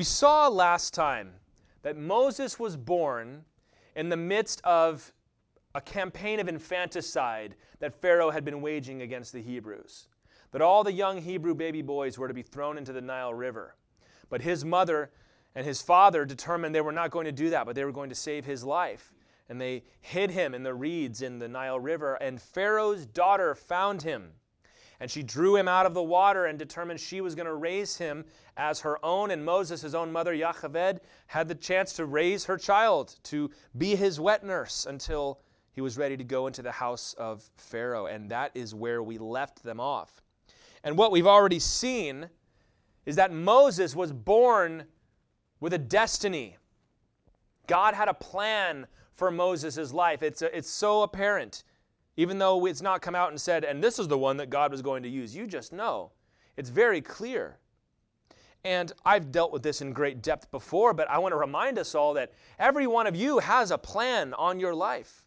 We saw last time that Moses was born in the midst of a campaign of infanticide that Pharaoh had been waging against the Hebrews. That all the young Hebrew baby boys were to be thrown into the Nile River. But his mother and his father determined they were not going to do that, but they were going to save his life. And they hid him in the reeds in the Nile River. And Pharaoh's daughter found him. And she drew him out of the water and determined she was going to raise him as her own. And Moses, his own mother, Yocheved, had the chance to raise her child, to be his wet nurse until he was ready to go into the house of Pharaoh. And that is where we left them off. And what we've already seen is that Moses was born with a destiny. God had a plan for Moses' life. It's, it's so apparent, even though it's not come out and said, and this is the one that God was going to use. You just know. It's very clear. And I've dealt with this in great depth before, but I want to remind us all that every one of you has a plan on your life.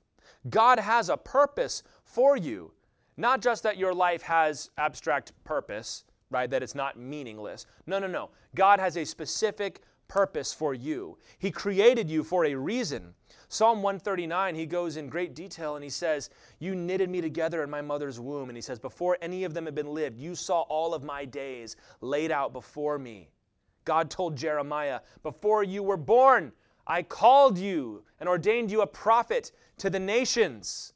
God has a purpose for you. Not just that your life has abstract purpose, right? That it's not meaningless. No, no, no. God has a specific purpose for you. He created you for a reason. Psalm 139, he goes in great detail and he says, You knitted me together in my mother's womb. And he says, Before any of them had been lived, you saw all of my days laid out before me. God told Jeremiah, Before you were born, I called you and ordained you a prophet to the nations.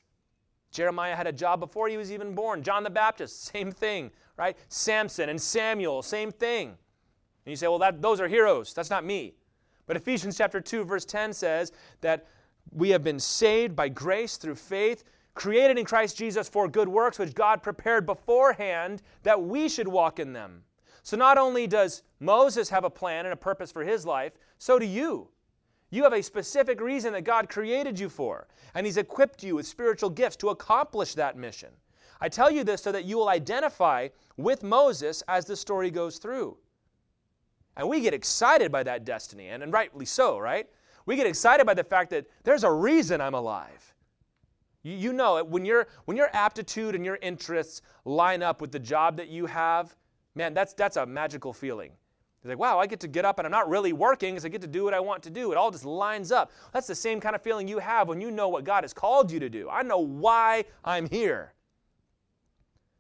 Jeremiah had a job before he was even born. John the Baptist, same thing, right? Samson and Samuel, same thing. And you say, well, that, those are heroes. That's not me. But Ephesians chapter 2, verse 10 says that we have been saved by grace through faith, created in Christ Jesus for good works, which God prepared beforehand that we should walk in them. So not only does Moses have a plan and a purpose for his life, so do you. You have a specific reason that God created you for, and He's equipped you with spiritual gifts to accomplish that mission. I tell you this so that you will identify with Moses as the story goes through. And we get excited by that destiny, and, and rightly so, right? We get excited by the fact that there's a reason I'm alive. You, you know it. When, your when your aptitude and your interests line up with the job that you have, man, that's, that's a magical feeling. It's like, wow, I get to get up and I'm not really working because I get to do what I want to do. It all just lines up. That's the same kind of feeling you have when you know what God has called you to do. I know why I'm here.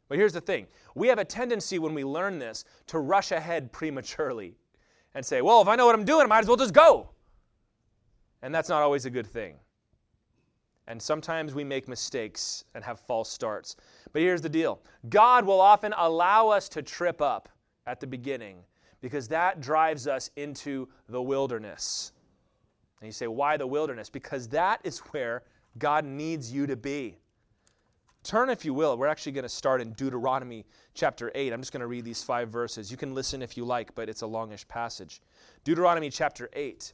But here's the thing we have a tendency when we learn this to rush ahead prematurely and say, well, if I know what I'm doing, I might as well just go. And that's not always a good thing. And sometimes we make mistakes and have false starts. But here's the deal God will often allow us to trip up at the beginning because that drives us into the wilderness. And you say, why the wilderness? Because that is where God needs you to be. Turn, if you will. We're actually going to start in Deuteronomy chapter 8. I'm just going to read these five verses. You can listen if you like, but it's a longish passage. Deuteronomy chapter 8.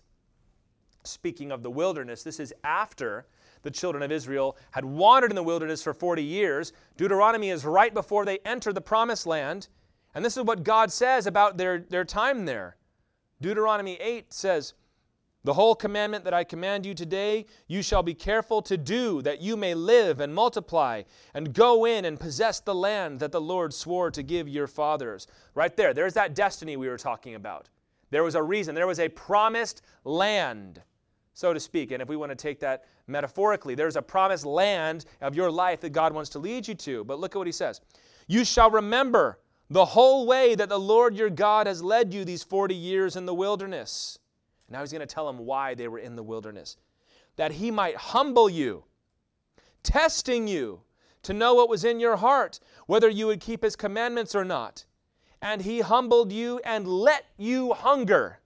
Speaking of the wilderness, this is after the children of Israel had wandered in the wilderness for 40 years. Deuteronomy is right before they enter the promised land. And this is what God says about their, their time there. Deuteronomy 8 says, The whole commandment that I command you today, you shall be careful to do, that you may live and multiply, and go in and possess the land that the Lord swore to give your fathers. Right there, there's that destiny we were talking about. There was a reason, there was a promised land, so to speak. And if we want to take that metaphorically, there's a promised land of your life that God wants to lead you to. But look at what he says You shall remember the whole way that the Lord your God has led you these 40 years in the wilderness. Now he's going to tell them why they were in the wilderness. That he might humble you, testing you to know what was in your heart, whether you would keep his commandments or not. And he humbled you and let you hunger,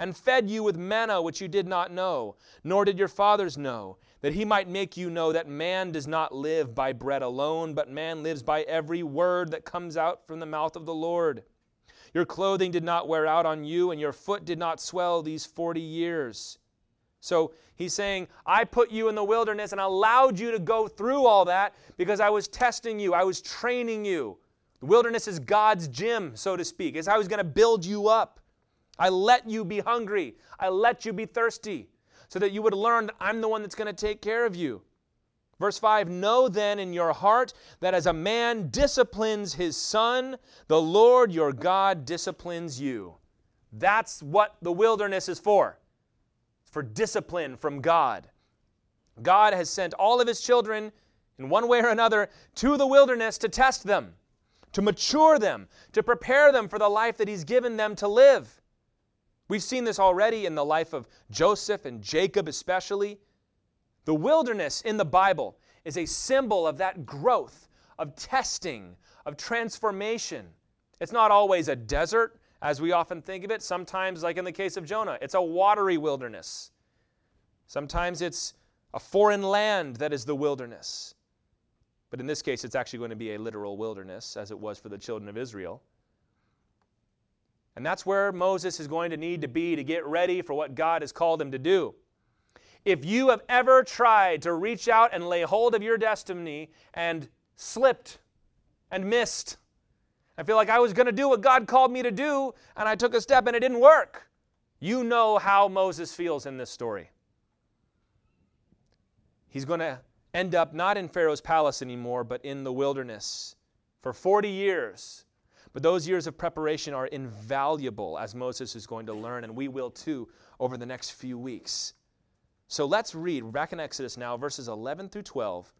and fed you with manna which you did not know, nor did your fathers know that he might make you know that man does not live by bread alone, but man lives by every word that comes out from the mouth of the Lord. Your clothing did not wear out on you, and your foot did not swell these 40 years. So he's saying, I put you in the wilderness and allowed you to go through all that because I was testing you, I was training you. The wilderness is God's gym, so to speak. It's how he's going to build you up. I let you be hungry, I let you be thirsty so that you would learn that I'm the one that's going to take care of you. Verse 5 Know then in your heart that as a man disciplines his son, the Lord your God disciplines you. That's what the wilderness is for. For discipline from God. God has sent all of his children, in one way or another, to the wilderness to test them, to mature them, to prepare them for the life that he's given them to live. We've seen this already in the life of Joseph and Jacob, especially. The wilderness in the Bible is a symbol of that growth, of testing, of transformation. It's not always a desert, as we often think of it. Sometimes, like in the case of Jonah, it's a watery wilderness. Sometimes it's a foreign land that is the wilderness. But in this case, it's actually going to be a literal wilderness, as it was for the children of Israel. And that's where Moses is going to need to be to get ready for what God has called him to do. If you have ever tried to reach out and lay hold of your destiny and slipped and missed, I feel like I was going to do what God called me to do, and I took a step and it didn't work. You know how Moses feels in this story. He's going to end up not in Pharaoh's palace anymore, but in the wilderness for 40 years. But those years of preparation are invaluable, as Moses is going to learn, and we will too over the next few weeks. So let's read, back in Exodus now, verses 11 through 12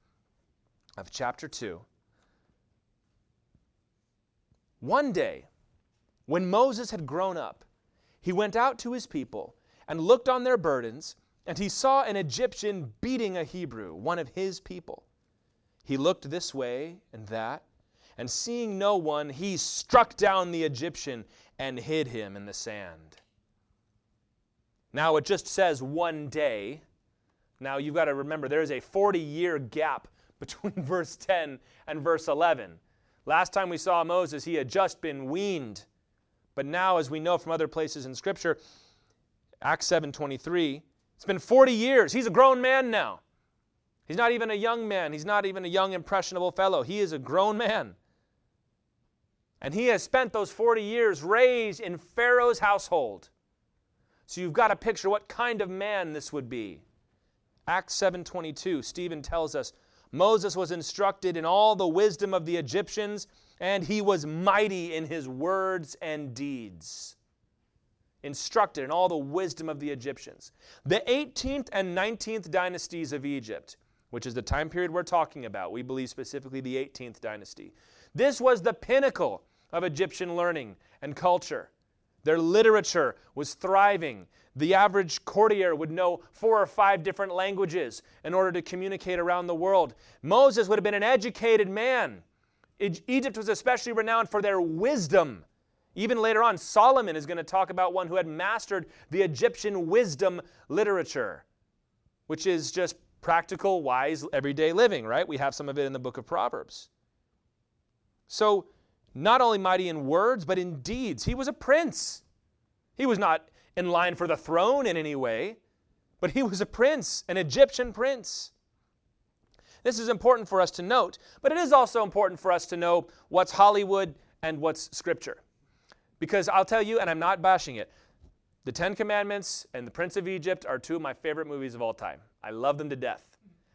of chapter 2. One day, when Moses had grown up, he went out to his people and looked on their burdens, and he saw an Egyptian beating a Hebrew, one of his people. He looked this way and that and seeing no one, he struck down the Egyptian and hid him in the sand. Now it just says one day. Now you've got to remember there is a 40 year gap between verse 10 and verse 11. Last time we saw Moses, he had just been weaned. But now, as we know from other places in Scripture, Acts 7:23, it's been 40 years. He's a grown man now. He's not even a young man. He's not even a young, impressionable fellow. He is a grown man. And he has spent those 40 years raised in Pharaoh's household. So you've got to picture what kind of man this would be. Acts 7:22, Stephen tells us, Moses was instructed in all the wisdom of the Egyptians, and he was mighty in his words and deeds. Instructed in all the wisdom of the Egyptians. The 18th and 19th dynasties of Egypt, which is the time period we're talking about, we believe specifically the 18th dynasty. This was the pinnacle of Egyptian learning and culture. Their literature was thriving. The average courtier would know four or five different languages in order to communicate around the world. Moses would have been an educated man. Egypt was especially renowned for their wisdom. Even later on, Solomon is going to talk about one who had mastered the Egyptian wisdom literature, which is just practical, wise, everyday living, right? We have some of it in the book of Proverbs. So, not only mighty in words, but in deeds. He was a prince. He was not in line for the throne in any way, but he was a prince, an Egyptian prince. This is important for us to note, but it is also important for us to know what's Hollywood and what's Scripture. Because I'll tell you, and I'm not bashing it, The Ten Commandments and The Prince of Egypt are two of my favorite movies of all time. I love them to death.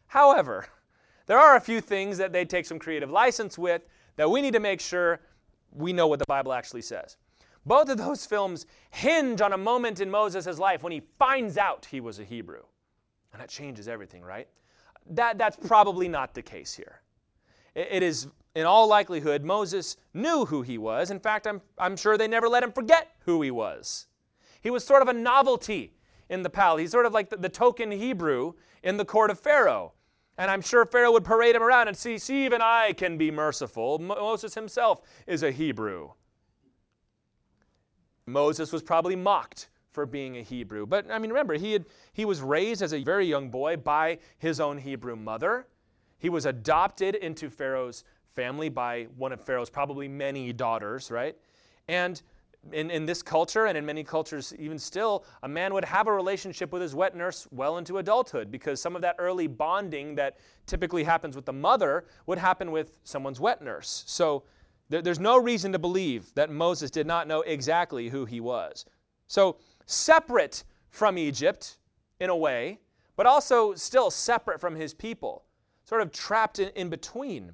However, there are a few things that they take some creative license with that we need to make sure we know what the Bible actually says. Both of those films hinge on a moment in Moses' life when he finds out he was a Hebrew. And that changes everything, right? That, that's probably not the case here. it, it is, in all likelihood, Moses knew who he was. In fact, I'm, I'm sure they never let him forget who he was. He was sort of a novelty in the palace. He's sort of like the, the token Hebrew in the court of Pharaoh. And I'm sure Pharaoh would parade him around and see, see, even I can be merciful. Moses himself is a Hebrew. Moses was probably mocked for being a Hebrew. But I mean, remember, he, had, he was raised as a very young boy by his own Hebrew mother. He was adopted into Pharaoh's family by one of Pharaoh's probably many daughters, right? And in, in this culture and in many cultures even still, a man would have a relationship with his wet nurse well into adulthood because some of that early bonding that typically happens with the mother would happen with someone's wet nurse. So there, there's no reason to believe that Moses did not know exactly who he was. So separate from Egypt in a way, but also still separate from his people, sort of trapped in, in between.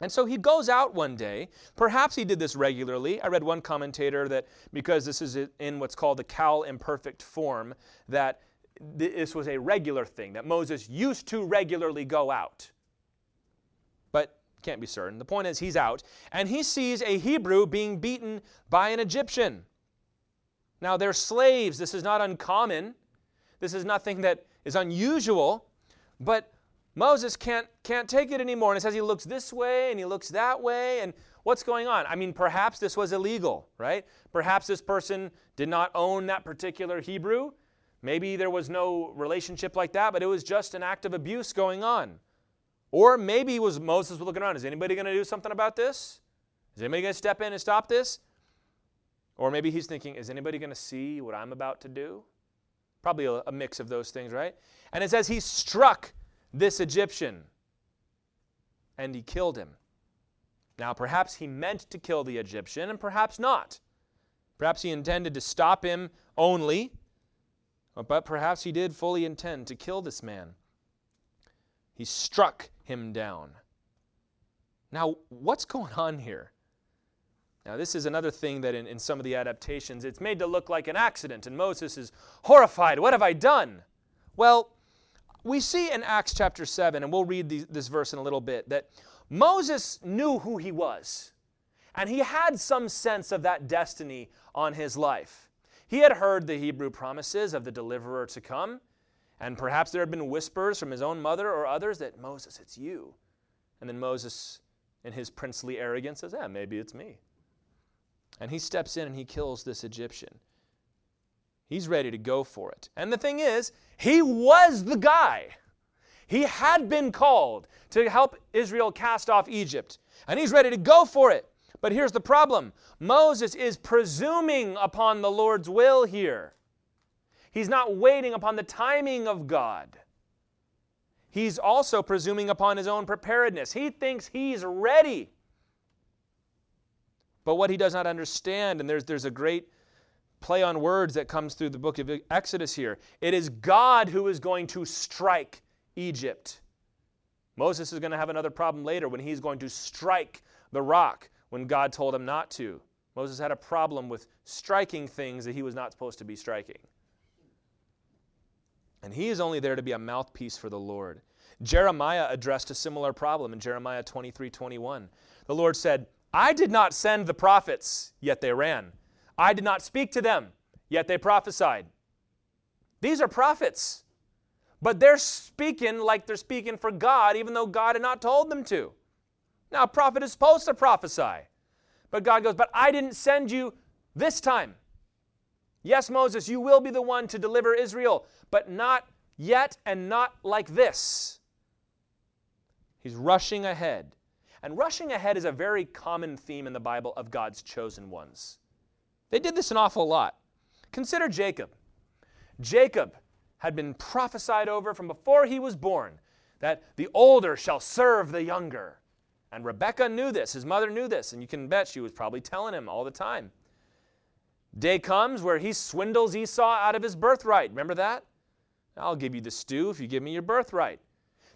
And so he goes out one day. Perhaps he did this regularly. I read one commentator that because this is in what's called the qal imperfect form, that this was a regular thing, that Moses used to regularly go out. But can't be certain. The point is, he's out, and he sees a Hebrew being beaten by an Egyptian. Now, they're slaves. This is not uncommon. This is nothing that is unusual. But Moses can't, can't take it anymore. And it says he looks this way and he looks that way. And what's going on? I mean, perhaps this was illegal, right? Perhaps this person did not own that particular Hebrew. Maybe there was no relationship like that, but it was just an act of abuse going on. Or maybe was Moses looking around. Is anybody going to do something about this? Is anybody going to step in and stop this? Or maybe he's thinking, is anybody going to see what I'm about to do? Probably a, a mix of those things, right? And it says he struck this Egyptian and he killed him. Now, perhaps he meant to kill the Egyptian and perhaps not. Perhaps he intended to stop him only, but perhaps he did fully intend to kill this man. He struck him down. Now, what's going on here? Now, this is another thing that in, in some of the adaptations, it's made to look like an accident, and Moses is horrified. What have I done? Well, we see in Acts chapter 7, and we'll read the, this verse in a little bit, that Moses knew who he was, and he had some sense of that destiny on his life. He had heard the Hebrew promises of the deliverer to come, and perhaps there had been whispers from his own mother or others that, Moses, it's you. And then Moses, in his princely arrogance, says, Yeah, maybe it's me. And he steps in and he kills this Egyptian. He's ready to go for it. And the thing is, he was the guy. He had been called to help Israel cast off Egypt, and he's ready to go for it. But here's the problem Moses is presuming upon the Lord's will here. He's not waiting upon the timing of God. He's also presuming upon his own preparedness. He thinks he's ready. But what he does not understand, and there's, there's a great play on words that comes through the book of Exodus here, it is God who is going to strike Egypt. Moses is going to have another problem later when he's going to strike the rock when God told him not to. Moses had a problem with striking things that he was not supposed to be striking. And he is only there to be a mouthpiece for the Lord. Jeremiah addressed a similar problem in Jeremiah 23 21. The Lord said, I did not send the prophets, yet they ran. I did not speak to them, yet they prophesied. These are prophets, but they're speaking like they're speaking for God, even though God had not told them to. Now, a prophet is supposed to prophesy, but God goes, But I didn't send you this time. Yes, Moses, you will be the one to deliver Israel, but not yet and not like this. He's rushing ahead. And rushing ahead is a very common theme in the Bible of God's chosen ones. They did this an awful lot. Consider Jacob. Jacob had been prophesied over from before he was born that the older shall serve the younger. And Rebekah knew this, his mother knew this, and you can bet she was probably telling him all the time. Day comes where he swindles Esau out of his birthright. Remember that? I'll give you the stew if you give me your birthright.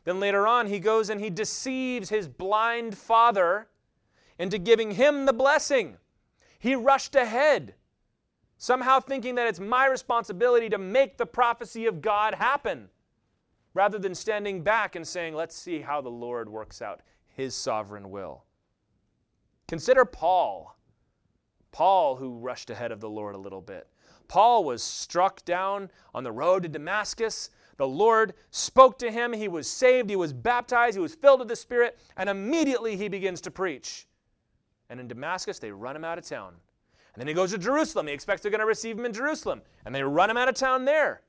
Then later on, he goes and he deceives his blind father into giving him the blessing. He rushed ahead, somehow thinking that it's my responsibility to make the prophecy of God happen, rather than standing back and saying, let's see how the Lord works out his sovereign will. Consider Paul. Paul, who rushed ahead of the Lord a little bit. Paul was struck down on the road to Damascus the Lord spoke to him. He was saved. He was baptized. He was filled with the Spirit. And immediately he begins to preach. And in Damascus, they run him out of town. And then he goes to Jerusalem. He expects they're going to receive him in Jerusalem. And they run him out of town there.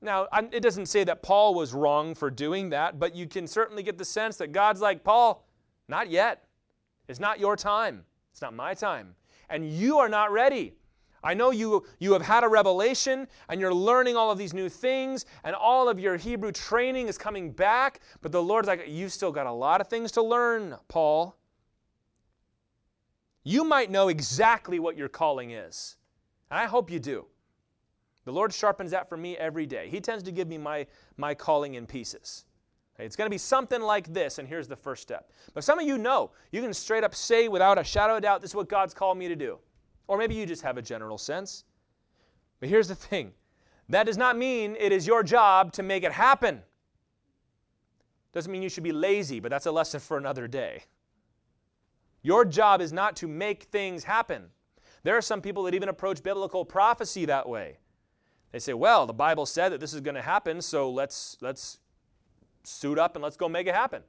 Now, it doesn't say that Paul was wrong for doing that, but you can certainly get the sense that God's like, Paul, not yet. It's not your time. It's not my time. And you are not ready. I know you, you have had a revelation and you're learning all of these new things, and all of your Hebrew training is coming back, but the Lord's like, You've still got a lot of things to learn, Paul. You might know exactly what your calling is, and I hope you do. The Lord sharpens that for me every day. He tends to give me my, my calling in pieces. It's going to be something like this, and here's the first step. But some of you know, you can straight up say without a shadow of doubt, this is what God's called me to do. Or maybe you just have a general sense. But here's the thing that does not mean it is your job to make it happen. Doesn't mean you should be lazy, but that's a lesson for another day. Your job is not to make things happen. There are some people that even approach biblical prophecy that way. They say, "Well, the Bible said that this is going to happen, so let's let's suit up and let's go make it happen."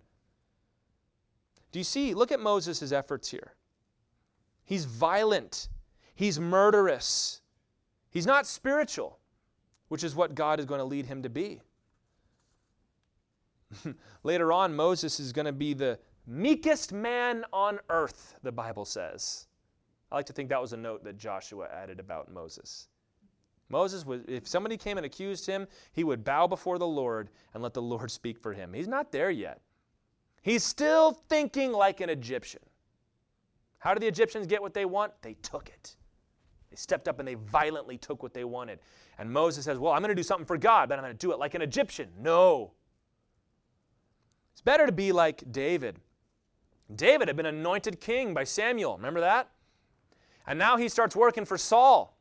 Do you see? Look at Moses' efforts here. He's violent. He's murderous. He's not spiritual, which is what God is going to lead him to be. Later on, Moses is going to be the meekest man on earth, the Bible says. I like to think that was a note that Joshua added about Moses. Moses was, if somebody came and accused him, he would bow before the Lord and let the Lord speak for him. He's not there yet. He's still thinking like an Egyptian. How did the Egyptians get what they want? They took it. They stepped up and they violently took what they wanted. And Moses says, Well, I'm going to do something for God, but I'm going to do it like an Egyptian. No. It's better to be like David. David had been anointed king by Samuel. Remember that? And now he starts working for Saul.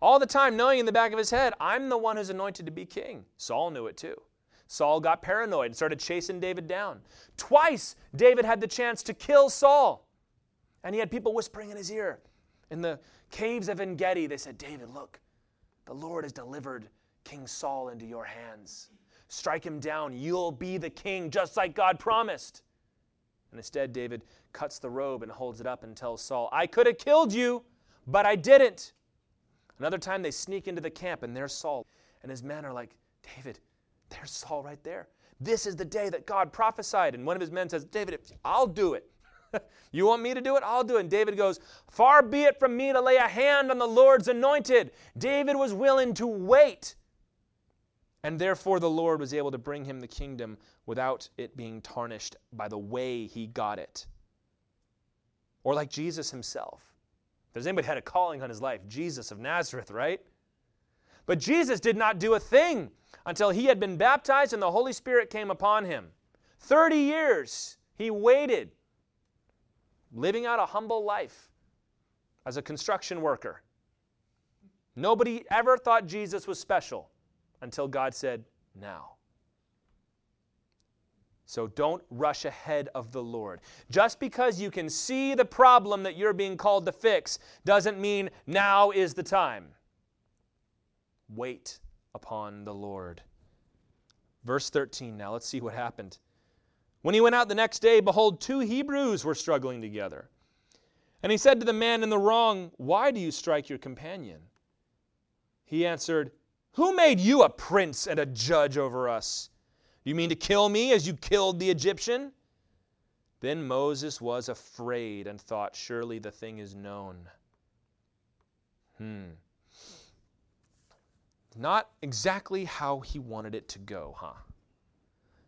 All the time knowing in the back of his head, I'm the one who's anointed to be king. Saul knew it too. Saul got paranoid and started chasing David down. Twice, David had the chance to kill Saul. And he had people whispering in his ear. In the caves of En Gedi, they said, David, look, the Lord has delivered King Saul into your hands. Strike him down. You'll be the king, just like God promised. And instead, David cuts the robe and holds it up and tells Saul, I could have killed you, but I didn't. Another time, they sneak into the camp, and there's Saul. And his men are like, David, there's Saul right there. This is the day that God prophesied. And one of his men says, David, I'll do it. you want me to do it? I'll do it. And David goes, Far be it from me to lay a hand on the Lord's anointed. David was willing to wait. And therefore, the Lord was able to bring him the kingdom without it being tarnished by the way he got it. Or like Jesus himself. If there's anybody had a calling on his life, Jesus of Nazareth, right? But Jesus did not do a thing until he had been baptized and the Holy Spirit came upon him. 30 years he waited living out a humble life as a construction worker. Nobody ever thought Jesus was special until God said, Now. So don't rush ahead of the Lord. Just because you can see the problem that you're being called to fix doesn't mean now is the time. Wait upon the Lord. Verse 13 now, let's see what happened. When he went out the next day, behold, two Hebrews were struggling together. And he said to the man in the wrong, Why do you strike your companion? He answered, Who made you a prince and a judge over us? Do you mean to kill me as you killed the Egyptian? Then Moses was afraid and thought, Surely the thing is known. Hmm. Not exactly how he wanted it to go, huh?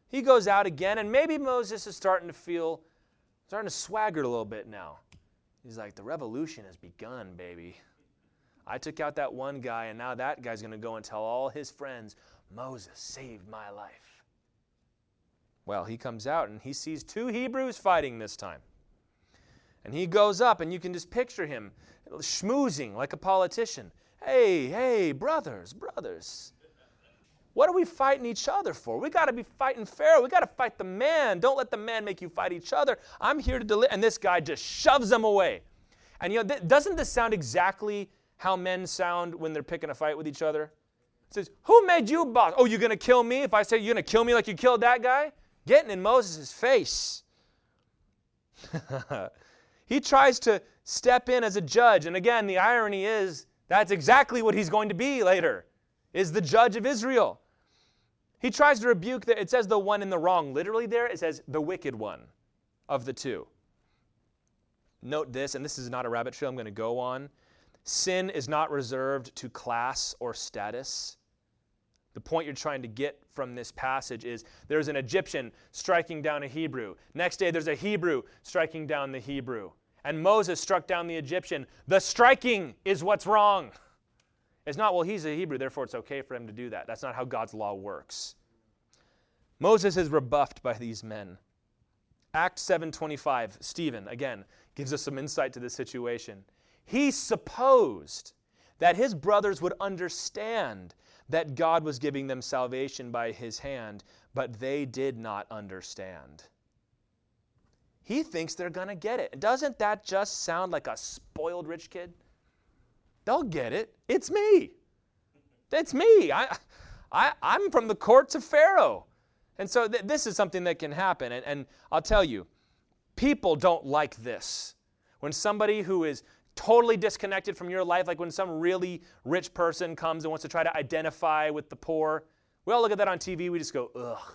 He goes out again, and maybe Moses is starting to feel, starting to swagger a little bit now. He's like, the revolution has begun, baby. I took out that one guy, and now that guy's going to go and tell all his friends, Moses saved my life. Well, he comes out and he sees two Hebrews fighting this time. And he goes up, and you can just picture him schmoozing like a politician. Hey, hey, brothers, brothers. What are we fighting each other for? We got to be fighting fair. We got to fight the man. Don't let the man make you fight each other. I'm here to deliver. And this guy just shoves them away. And you know, th- doesn't this sound exactly how men sound when they're picking a fight with each other? It says, Who made you boss? Oh, you're going to kill me if I say you're going to kill me like you killed that guy? Getting in Moses' face. he tries to step in as a judge. And again, the irony is that's exactly what he's going to be later, is the judge of Israel. He tries to rebuke, the, it says the one in the wrong. Literally, there it says the wicked one of the two. Note this, and this is not a rabbit trail I'm going to go on. Sin is not reserved to class or status. The point you're trying to get from this passage is there's an Egyptian striking down a Hebrew. Next day, there's a Hebrew striking down the Hebrew. And Moses struck down the Egyptian. The striking is what's wrong. It's not, well, he's a Hebrew, therefore it's okay for him to do that. That's not how God's law works. Moses is rebuffed by these men. Acts 7:25, Stephen again gives us some insight to this situation. He supposed that his brothers would understand that God was giving them salvation by his hand, but they did not understand. He thinks they're going to get it. Doesn't that just sound like a spoiled rich kid? They'll get it. It's me. It's me. I, I, I'm from the courts of Pharaoh. And so th- this is something that can happen. And, and I'll tell you, people don't like this. When somebody who is totally disconnected from your life, like when some really rich person comes and wants to try to identify with the poor, we all look at that on TV, we just go, ugh.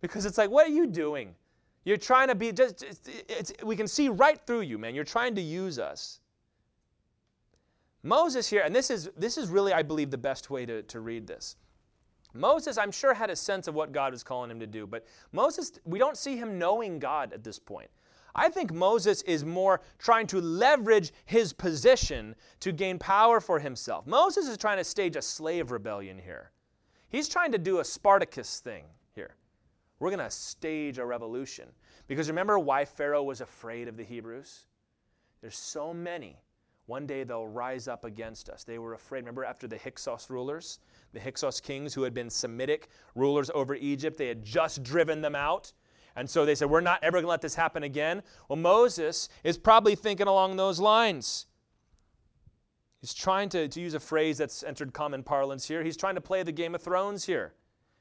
Because it's like, what are you doing? You're trying to be, just, it's, it's, we can see right through you, man. You're trying to use us. Moses here, and this is, this is really, I believe, the best way to, to read this. Moses, I'm sure, had a sense of what God was calling him to do, but Moses, we don't see him knowing God at this point. I think Moses is more trying to leverage his position to gain power for himself. Moses is trying to stage a slave rebellion here. He's trying to do a Spartacus thing here. We're going to stage a revolution. Because remember why Pharaoh was afraid of the Hebrews? There's so many. One day they'll rise up against us. They were afraid. Remember after the Hyksos rulers, the Hyksos kings who had been Semitic rulers over Egypt, they had just driven them out. And so they said, We're not ever going to let this happen again. Well, Moses is probably thinking along those lines. He's trying to, to use a phrase that's entered common parlance here. He's trying to play the Game of Thrones here.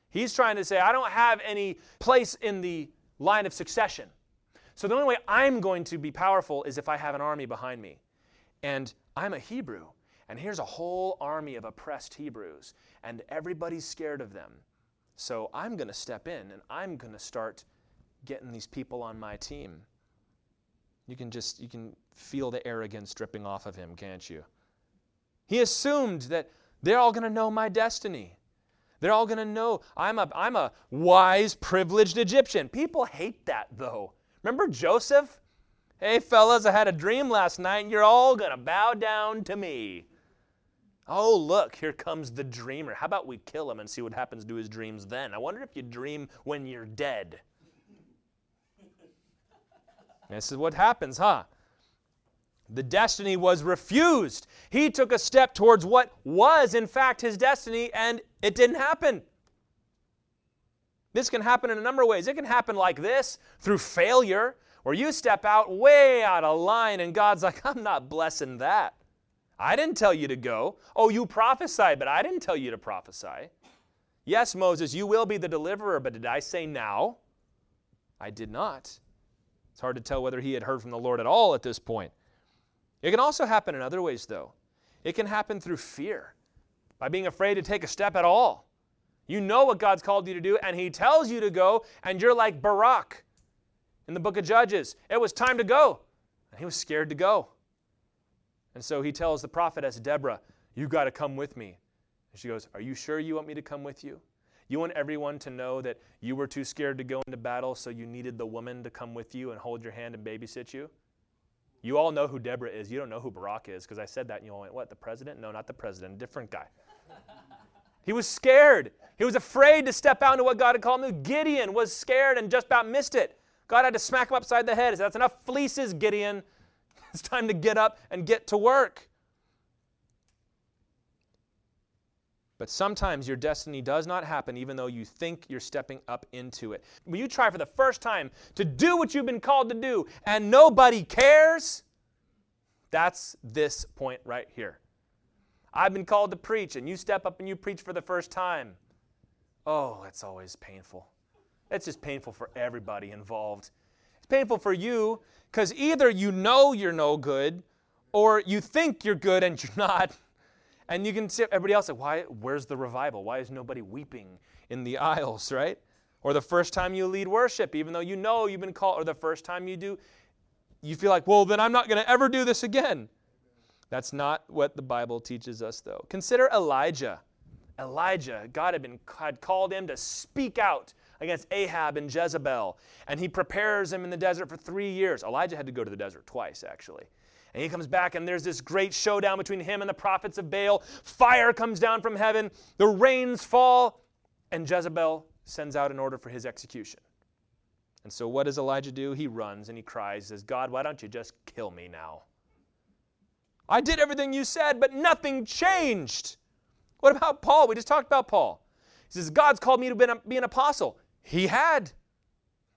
He's trying to say, I don't have any place in the line of succession. So the only way I'm going to be powerful is if I have an army behind me. And I'm a Hebrew. And here's a whole army of oppressed Hebrews. And everybody's scared of them. So I'm going to step in and I'm going to start getting these people on my team. You can just you can feel the arrogance dripping off of him, can't you? He assumed that they're all going to know my destiny. They're all going to know I'm a, I'm a wise, privileged Egyptian. People hate that, though. Remember Joseph? Hey, fellas, I had a dream last night, and you're all going to bow down to me. Oh, look, here comes the dreamer. How about we kill him and see what happens to his dreams then? I wonder if you dream when you're dead. This is what happens, huh? The destiny was refused. He took a step towards what was, in fact, his destiny, and it didn't happen. This can happen in a number of ways. It can happen like this through failure, where you step out way out of line, and God's like, I'm not blessing that. I didn't tell you to go. Oh, you prophesied, but I didn't tell you to prophesy. Yes, Moses, you will be the deliverer, but did I say now? I did not. It's hard to tell whether he had heard from the Lord at all at this point. It can also happen in other ways, though. It can happen through fear, by being afraid to take a step at all. You know what God's called you to do, and He tells you to go, and you're like Barak in the book of Judges. It was time to go, and he was scared to go. And so he tells the prophetess Deborah, You got to come with me. And she goes, Are you sure you want me to come with you? You want everyone to know that you were too scared to go into battle, so you needed the woman to come with you and hold your hand and babysit you? You all know who Deborah is. You don't know who Barack is because I said that and you all went, What, the president? No, not the president, a different guy. he was scared. He was afraid to step out into what God had called him. Gideon was scared and just about missed it. God had to smack him upside the head. He said, That's enough fleeces, Gideon. It's time to get up and get to work. But sometimes your destiny does not happen even though you think you're stepping up into it. When you try for the first time to do what you've been called to do and nobody cares, that's this point right here. I've been called to preach and you step up and you preach for the first time. Oh, it's always painful. It's just painful for everybody involved. It's painful for you because either you know you're no good or you think you're good and you're not. And you can see everybody else like, why, where's the revival? Why is nobody weeping in the aisles, right? Or the first time you lead worship, even though you know you've been called, or the first time you do, you feel like, well, then I'm not going to ever do this again. That's not what the Bible teaches us, though. Consider Elijah. Elijah, God had, been, had called him to speak out against Ahab and Jezebel, and he prepares him in the desert for three years. Elijah had to go to the desert twice, actually. And he comes back, and there's this great showdown between him and the prophets of Baal. Fire comes down from heaven, the rains fall, and Jezebel sends out an order for his execution. And so, what does Elijah do? He runs and he cries, says, God, why don't you just kill me now? I did everything you said, but nothing changed. What about Paul? We just talked about Paul. He says, God's called me to be an apostle. He had.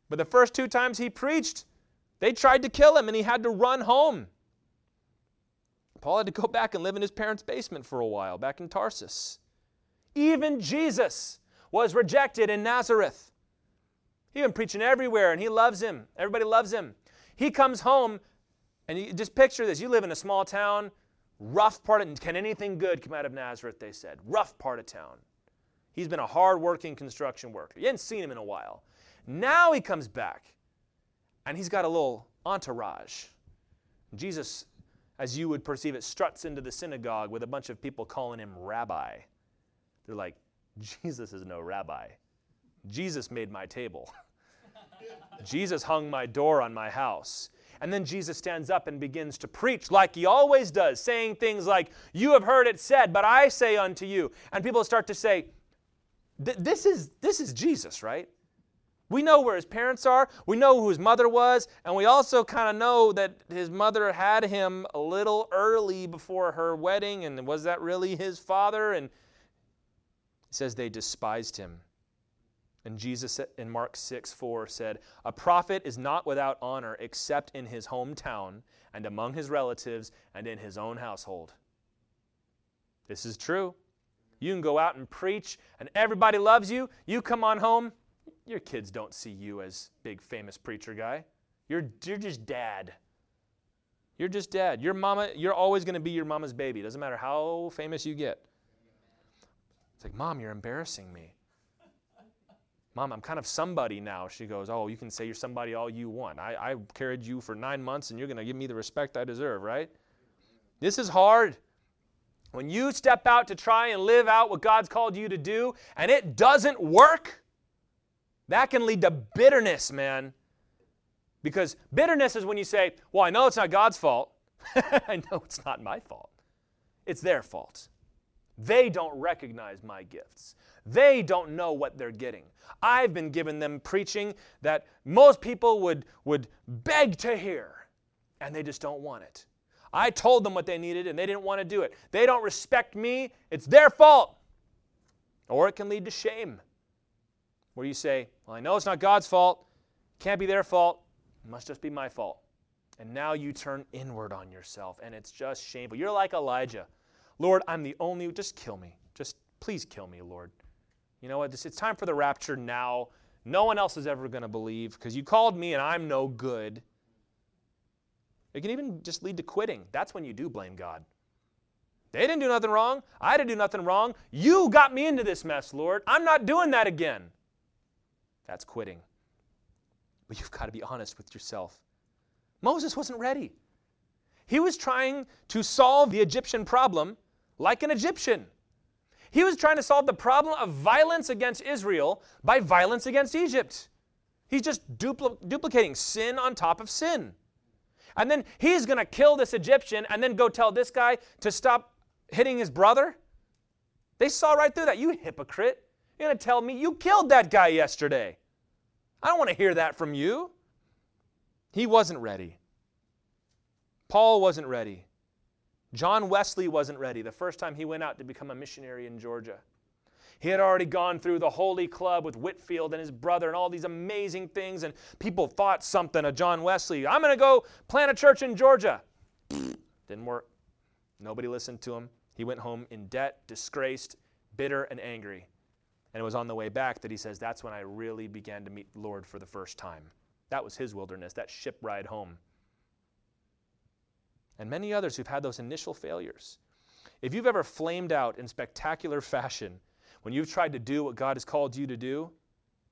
But the first two times he preached, they tried to kill him and he had to run home. Paul had to go back and live in his parents' basement for a while, back in Tarsus. Even Jesus was rejected in Nazareth. He's been preaching everywhere and he loves him. Everybody loves him. He comes home, and you just picture this. You live in a small town, rough part of can anything good come out of Nazareth, they said. Rough part of town. He's been a hard-working construction worker. You hadn't seen him in a while. Now he comes back, and he's got a little entourage. Jesus, as you would perceive it, struts into the synagogue with a bunch of people calling him rabbi. They're like, Jesus is no rabbi. Jesus made my table. Jesus hung my door on my house. And then Jesus stands up and begins to preach like he always does, saying things like, You have heard it said, but I say unto you. And people start to say, this is, this is Jesus, right? We know where his parents are. We know who his mother was. And we also kind of know that his mother had him a little early before her wedding. And was that really his father? And he says they despised him. And Jesus in Mark 6 4 said, A prophet is not without honor except in his hometown and among his relatives and in his own household. This is true. You can go out and preach, and everybody loves you. You come on home, your kids don't see you as big famous preacher guy. You're, you're just dad. You're just dad. Your mama, you're always going to be your mama's baby. Doesn't matter how famous you get. It's like, Mom, you're embarrassing me. Mom, I'm kind of somebody now. She goes, Oh, you can say you're somebody all you want. I, I carried you for nine months and you're going to give me the respect I deserve, right? This is hard. When you step out to try and live out what God's called you to do and it doesn't work, that can lead to bitterness, man. Because bitterness is when you say, Well, I know it's not God's fault. I know it's not my fault. It's their fault. They don't recognize my gifts. They don't know what they're getting. I've been giving them preaching that most people would, would beg to hear, and they just don't want it. I told them what they needed, and they didn't want to do it. They don't respect me. It's their fault. Or it can lead to shame, where you say, Well, I know it's not God's fault. Can't be their fault. It must just be my fault. And now you turn inward on yourself, and it's just shameful. You're like Elijah. Lord, I'm the only, just kill me. Just please kill me, Lord. You know what? It's time for the rapture now. No one else is ever going to believe because you called me and I'm no good. It can even just lead to quitting. That's when you do blame God. They didn't do nothing wrong. I didn't do nothing wrong. You got me into this mess, Lord. I'm not doing that again. That's quitting. But you've got to be honest with yourself. Moses wasn't ready. He was trying to solve the Egyptian problem like an Egyptian. He was trying to solve the problem of violence against Israel by violence against Egypt. He's just dupl- duplicating sin on top of sin. And then he's going to kill this Egyptian and then go tell this guy to stop hitting his brother? They saw right through that. You hypocrite. You're going to tell me you killed that guy yesterday. I don't want to hear that from you. He wasn't ready. Paul wasn't ready. John Wesley wasn't ready the first time he went out to become a missionary in Georgia. He had already gone through the Holy Club with Whitefield and his brother and all these amazing things, and people thought something of John Wesley. I'm going to go plant a church in Georgia. Didn't work. Nobody listened to him. He went home in debt, disgraced, bitter, and angry. And it was on the way back that he says, That's when I really began to meet the Lord for the first time. That was his wilderness, that ship ride home and many others who've had those initial failures. If you've ever flamed out in spectacular fashion when you've tried to do what God has called you to do,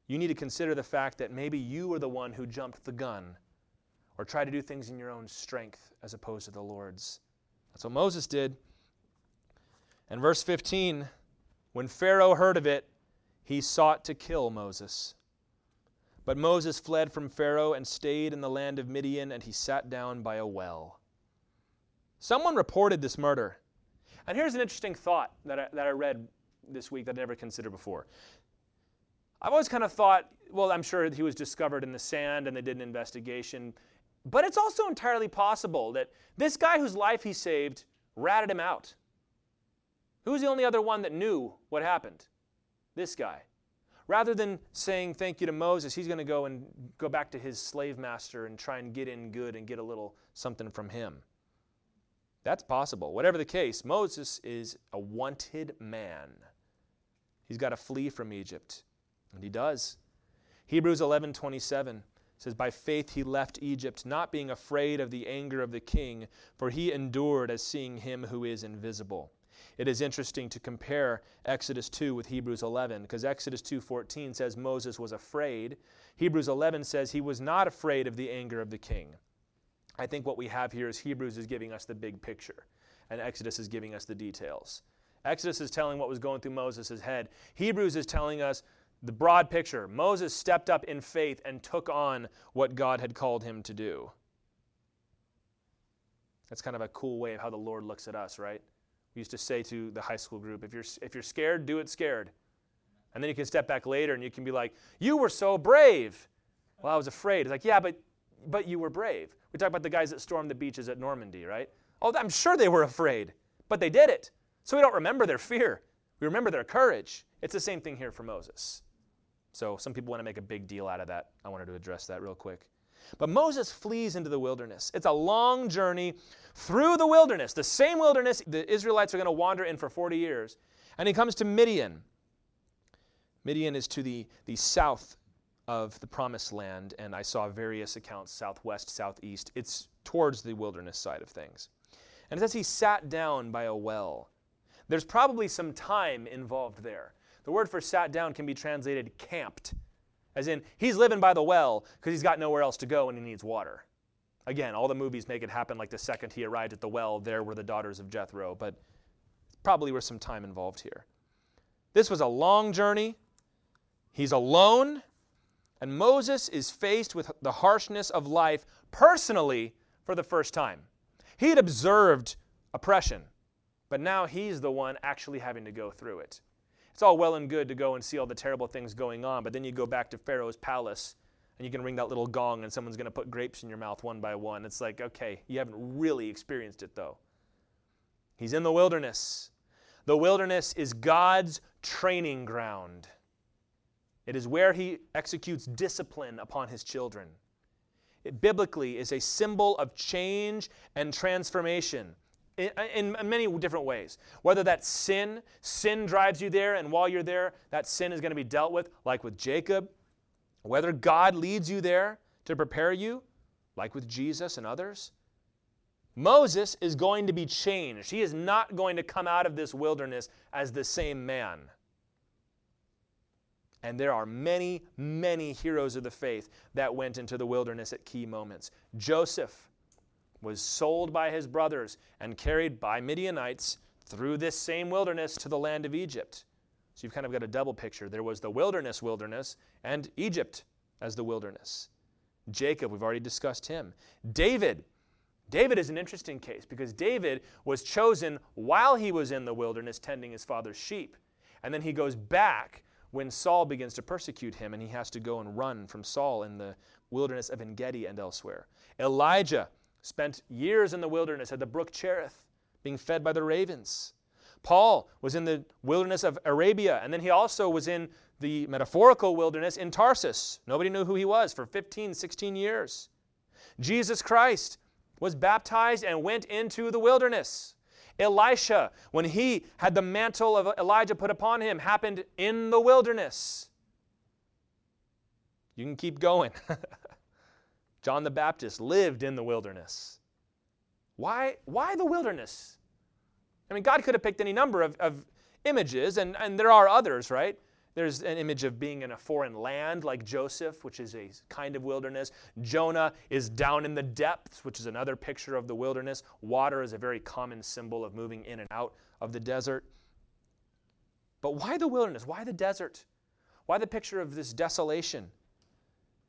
you need to consider the fact that maybe you were the one who jumped the gun or tried to do things in your own strength as opposed to the Lord's. That's what Moses did. And verse 15 when Pharaoh heard of it, he sought to kill Moses. But Moses fled from Pharaoh and stayed in the land of Midian, and he sat down by a well. Someone reported this murder. And here's an interesting thought that I, that I read this week that I never considered before. I've always kind of thought, well, I'm sure he was discovered in the sand and they did an investigation. But it's also entirely possible that this guy whose life he saved ratted him out. Who's the only other one that knew what happened? This guy. Rather than saying thank you to Moses, he's going to go and go back to his slave master and try and get in good and get a little something from him. That's possible. Whatever the case, Moses is a wanted man. He's got to flee from Egypt, and he does. Hebrews 11:27 says by faith he left Egypt not being afraid of the anger of the king for he endured as seeing him who is invisible. It is interesting to compare Exodus 2 with Hebrews 11 because Exodus 2:14 says Moses was afraid. Hebrews 11 says he was not afraid of the anger of the king. I think what we have here is Hebrews is giving us the big picture, and Exodus is giving us the details. Exodus is telling what was going through Moses' head. Hebrews is telling us the broad picture. Moses stepped up in faith and took on what God had called him to do. That's kind of a cool way of how the Lord looks at us, right? Used to say to the high school group, if you're, if you're scared, do it scared. And then you can step back later and you can be like, You were so brave. Well, I was afraid. It's like, Yeah, but, but you were brave. We talk about the guys that stormed the beaches at Normandy, right? Oh, I'm sure they were afraid, but they did it. So we don't remember their fear, we remember their courage. It's the same thing here for Moses. So some people want to make a big deal out of that. I wanted to address that real quick. But Moses flees into the wilderness. It's a long journey through the wilderness, the same wilderness the Israelites are going to wander in for 40 years. And he comes to Midian. Midian is to the, the south of the promised land, and I saw various accounts southwest, southeast. It's towards the wilderness side of things. And it says he sat down by a well. There's probably some time involved there. The word for sat down can be translated camped, as in he's living by the well because he's got nowhere else to go and he needs water. Again, all the movies make it happen like the second he arrived at the well, there were the daughters of Jethro, but probably was some time involved here. This was a long journey. He's alone. And Moses is faced with the harshness of life personally for the first time. He had observed oppression, but now he's the one actually having to go through it. It's all well and good to go and see all the terrible things going on, but then you go back to Pharaoh's palace and you can ring that little gong and someone's going to put grapes in your mouth one by one. It's like, okay, you haven't really experienced it though. He's in the wilderness. The wilderness is God's training ground. It is where he executes discipline upon his children. It biblically is a symbol of change and transformation in, uh, in, many different ways. Whether that's sin, sin drives you there, and while you're there, that sin is going to be dealt with, like with Jacob. Whether God leads you there to prepare you, like with Jesus and others. Moses is going to be changed. He is not going to come out of this wilderness as the same man. And there are many, many heroes of the faith that went into the wilderness at key moments. Joseph was sold by his brothers and carried by Midianites through this same wilderness to the land of Egypt. So you've kind of got a double picture. There was the wilderness, wilderness, and Egypt as the wilderness. Jacob, we've already discussed him. David, David is an interesting case because David was chosen while he was in the wilderness tending his father's sheep. And then he goes back when Saul begins to persecute him and he has to go and run from Saul in the wilderness of En Gedi and elsewhere. Elijah spent years in the wilderness at the brook Cherith, being fed by the ravens. Paul was in the wilderness of Arabia, and then he also was in the metaphorical wilderness in Tarsus. Nobody knew who he was for 15, 16 years. Jesus Christ was baptized and went into the wilderness. Elisha, when he had the mantle of Elijah put upon him, happened in the wilderness. You can keep going. John the Baptist lived in the wilderness. Why, why the wilderness? I mean, God could have picked any number of, of images, and, and there are others, right? There's an image of being in a foreign land like Joseph, which is a kind of wilderness. Jonah is down in the depths, which is another picture of the wilderness. Water is a very common symbol of moving in and out of the desert. But why the wilderness? Why the desert? Why the picture of this desolation?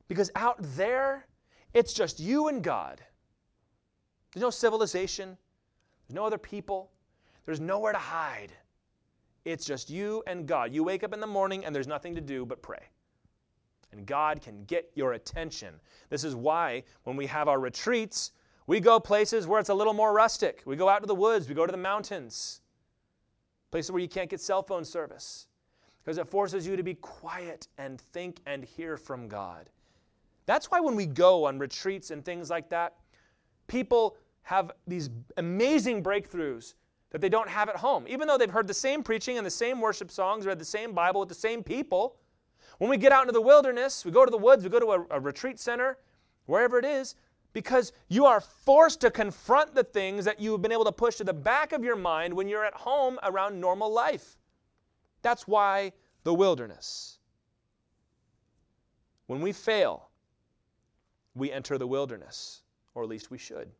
Because out there, it's just you and God. There's no civilization, there's no other people, there's nowhere to hide. It's just you and God. You wake up in the morning and there's nothing to do but pray. and God can get your attention. This is why when we have our retreats, we go places where it's a little more rustic. We go out to the woods, we go to the mountains, places where you can't get cell phone service, because it forces you to be quiet and think and hear from God. That's why when we go on retreats and things like that, people have these amazing breakthroughs that they don't have at home. Even though they've heard the same preaching and the same worship songs, read the same Bible with the same people, when we get out into the wilderness, we go to the woods, we go to a, a retreat center, wherever it is, because you are forced to confront the things that you've been able to push to the back of your mind when you're at home around normal life. That's why the wilderness. When we fail, we enter the wilderness, or at least we should.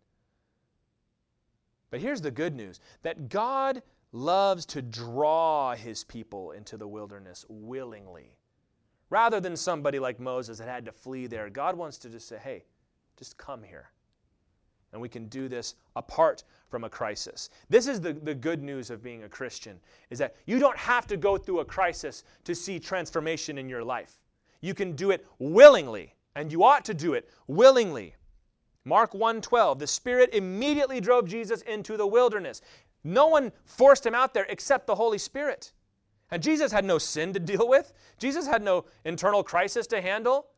But here's the good news that God loves to draw his people into the wilderness willingly. Rather than somebody like Moses that had to flee there, God wants to just say, hey, just come here. And we can do this apart from a crisis. This is the, the good news of being a Christian, is that you don't have to go through a crisis to see transformation in your life. You can do it willingly, and you ought to do it willingly. Mark 1:12, the Spirit immediately drove Jesus into the wilderness. No one forced him out there except the Holy Spirit. And Jesus had no sin to deal with. Jesus had no internal crisis to handle.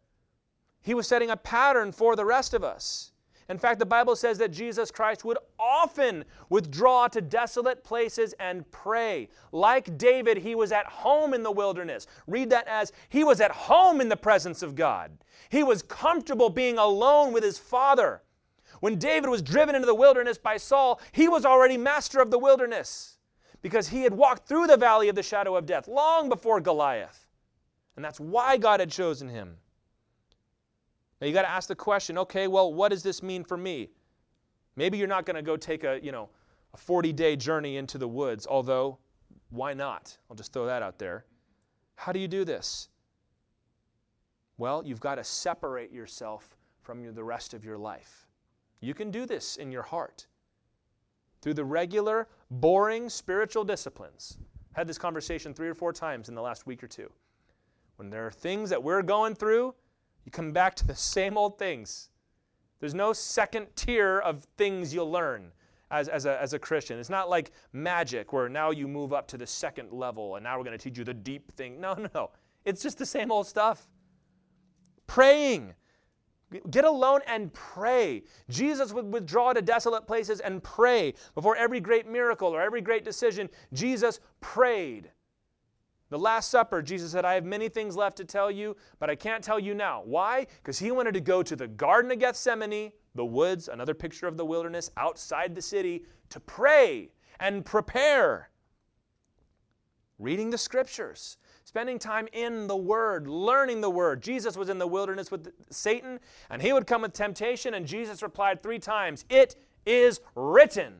He was setting a pattern for the rest of us. In fact, the Bible says that Jesus Christ would often withdraw to desolate places and pray. Like David, he was at home in the wilderness. Read that as he was at home in the presence of God. He was comfortable being alone with his father. When David was driven into the wilderness by Saul, he was already master of the wilderness because he had walked through the valley of the shadow of death long before Goliath. And that's why God had chosen him. Now you got to ask the question, okay, well, what does this mean for me? Maybe you're not going to go take a, you know, a 40-day journey into the woods, although why not? I'll just throw that out there. How do you do this? Well, you've got to separate yourself from the rest of your life. You can do this in your heart through the regular, boring spiritual disciplines. I had this conversation three or four times in the last week or two. When there are things that we're going through you come back to the same old things. There's no second tier of things you'll learn as, as, a, as a Christian. It's not like magic where now you move up to the second level and now we're going to teach you the deep thing. No, no, no. It's just the same old stuff. Praying. Get alone and pray. Jesus would withdraw to desolate places and pray. Before every great miracle or every great decision, Jesus prayed. The Last Supper, Jesus said, I have many things left to tell you, but I can't tell you now. Why? Because he wanted to go to the Garden of Gethsemane, the woods, another picture of the wilderness outside the city, to pray and prepare. Reading the scriptures, spending time in the Word, learning the Word. Jesus was in the wilderness with Satan, and he would come with temptation, and Jesus replied three times, It is written.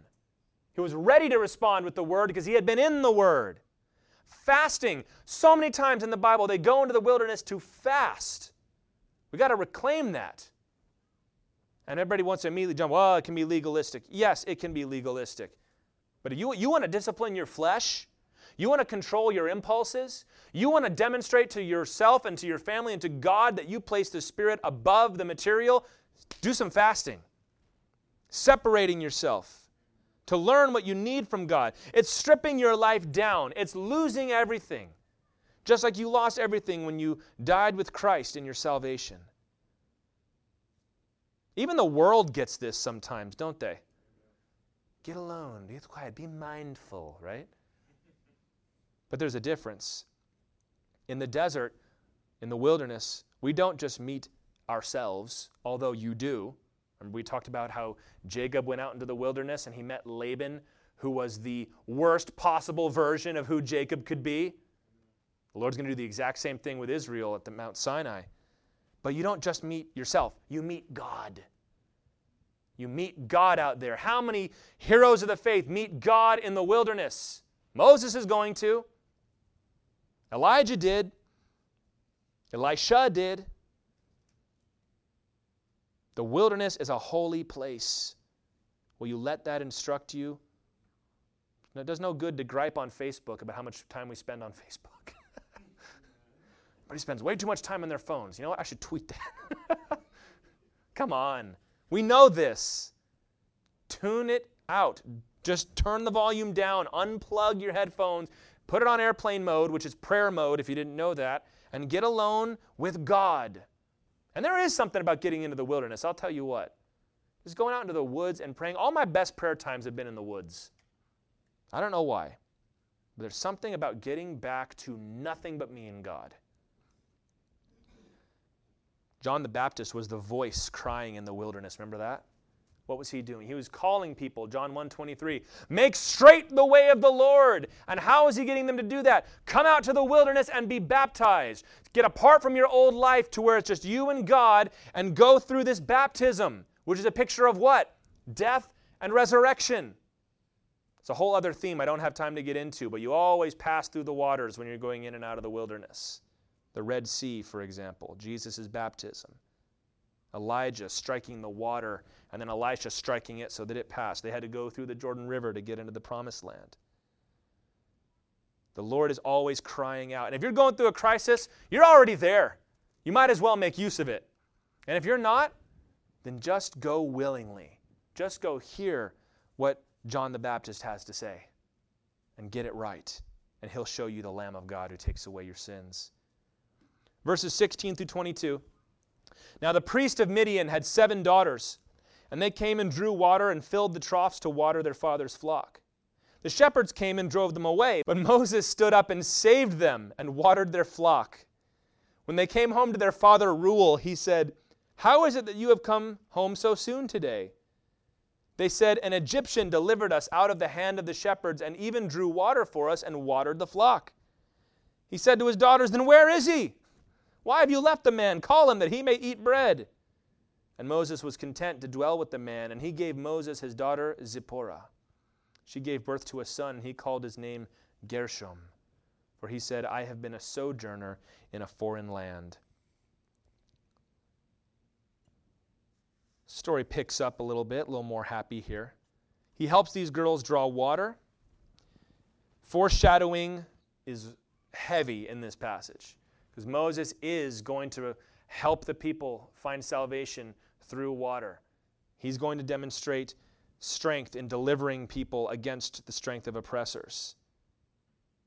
He was ready to respond with the Word because he had been in the Word. Fasting. So many times in the Bible, they go into the wilderness to fast. We got to reclaim that. And everybody wants to immediately jump, well, it can be legalistic. Yes, it can be legalistic. But you, you want to discipline your flesh? You want to control your impulses? You want to demonstrate to yourself and to your family and to God that you place the Spirit above the material? Do some fasting. Separating yourself to learn what you need from God. It's stripping your life down, it's losing everything. Just like you lost everything when you died with Christ in your salvation. Even the world gets this sometimes, don't they? Get alone, be quiet, be mindful, right? But there's a difference. In the desert, in the wilderness, we don't just meet ourselves, although you do. Remember, we talked about how Jacob went out into the wilderness and he met Laban, who was the worst possible version of who Jacob could be. The Lord's going to do the exact same thing with Israel at the Mount Sinai. But you don't just meet yourself, you meet God. You meet God out there. How many heroes of the faith meet God in the wilderness? Moses is going to. Elijah did. Elisha did. The wilderness is a holy place. Will you let that instruct you? It does no good to gripe on Facebook about how much time we spend on Facebook. Everybody spends way too much time on their phones. You know what? I should tweet that. Come on. We know this. Tune it out. Just turn the volume down, unplug your headphones, put it on airplane mode, which is prayer mode if you didn't know that, and get alone with God. And there is something about getting into the wilderness. I'll tell you what. Just going out into the woods and praying. All my best prayer times have been in the woods. I don't know why. But there's something about getting back to nothing but me and God. John the Baptist was the voice crying in the wilderness. Remember that? What was he doing? He was calling people, John 1:23, "Make straight the way of the Lord." And how is he getting them to do that? Come out to the wilderness and be baptized. Get apart from your old life to where it's just you and God and go through this baptism, which is a picture of what? Death and resurrection. It's a whole other theme I don't have time to get into, but you always pass through the waters when you're going in and out of the wilderness. The Red Sea, for example, Jesus' baptism. Elijah striking the water and then Elisha striking it so that it passed. They had to go through the Jordan River to get into the promised land. The Lord is always crying out. And if you're going through a crisis, you're already there. You might as well make use of it. And if you're not, then just go willingly. Just go hear what John the Baptist has to say and get it right. And he'll show you the Lamb of God who takes away your sins. Verses 16 through 22. Now the priest of Midian had seven daughters, and they came and drew water and filled the troughs to water their father's flock. The shepherds came and drove them away, but Moses stood up and saved them and watered their flock. When they came home to their father Reuel, he said, How is it that you have come home so soon today? They said, An Egyptian delivered us out of the hand of the shepherds and even drew water for us and watered the flock. He said to his daughters, Then where is he? Why have you left the man? Call him that he may eat bread. And Moses was content to dwell with the man, and he gave Moses his daughter Zipporah. She gave birth to a son, and he called his name Gershom, for he said, I have been a sojourner in a foreign land. Story picks up a little bit, a little more happy here. He helps these girls draw water. Foreshadowing is heavy in this passage. Because Moses is going to help the people find salvation through water. He's going to demonstrate strength in delivering people against the strength of oppressors.